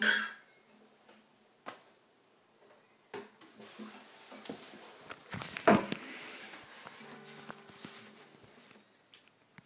Mm-hmm.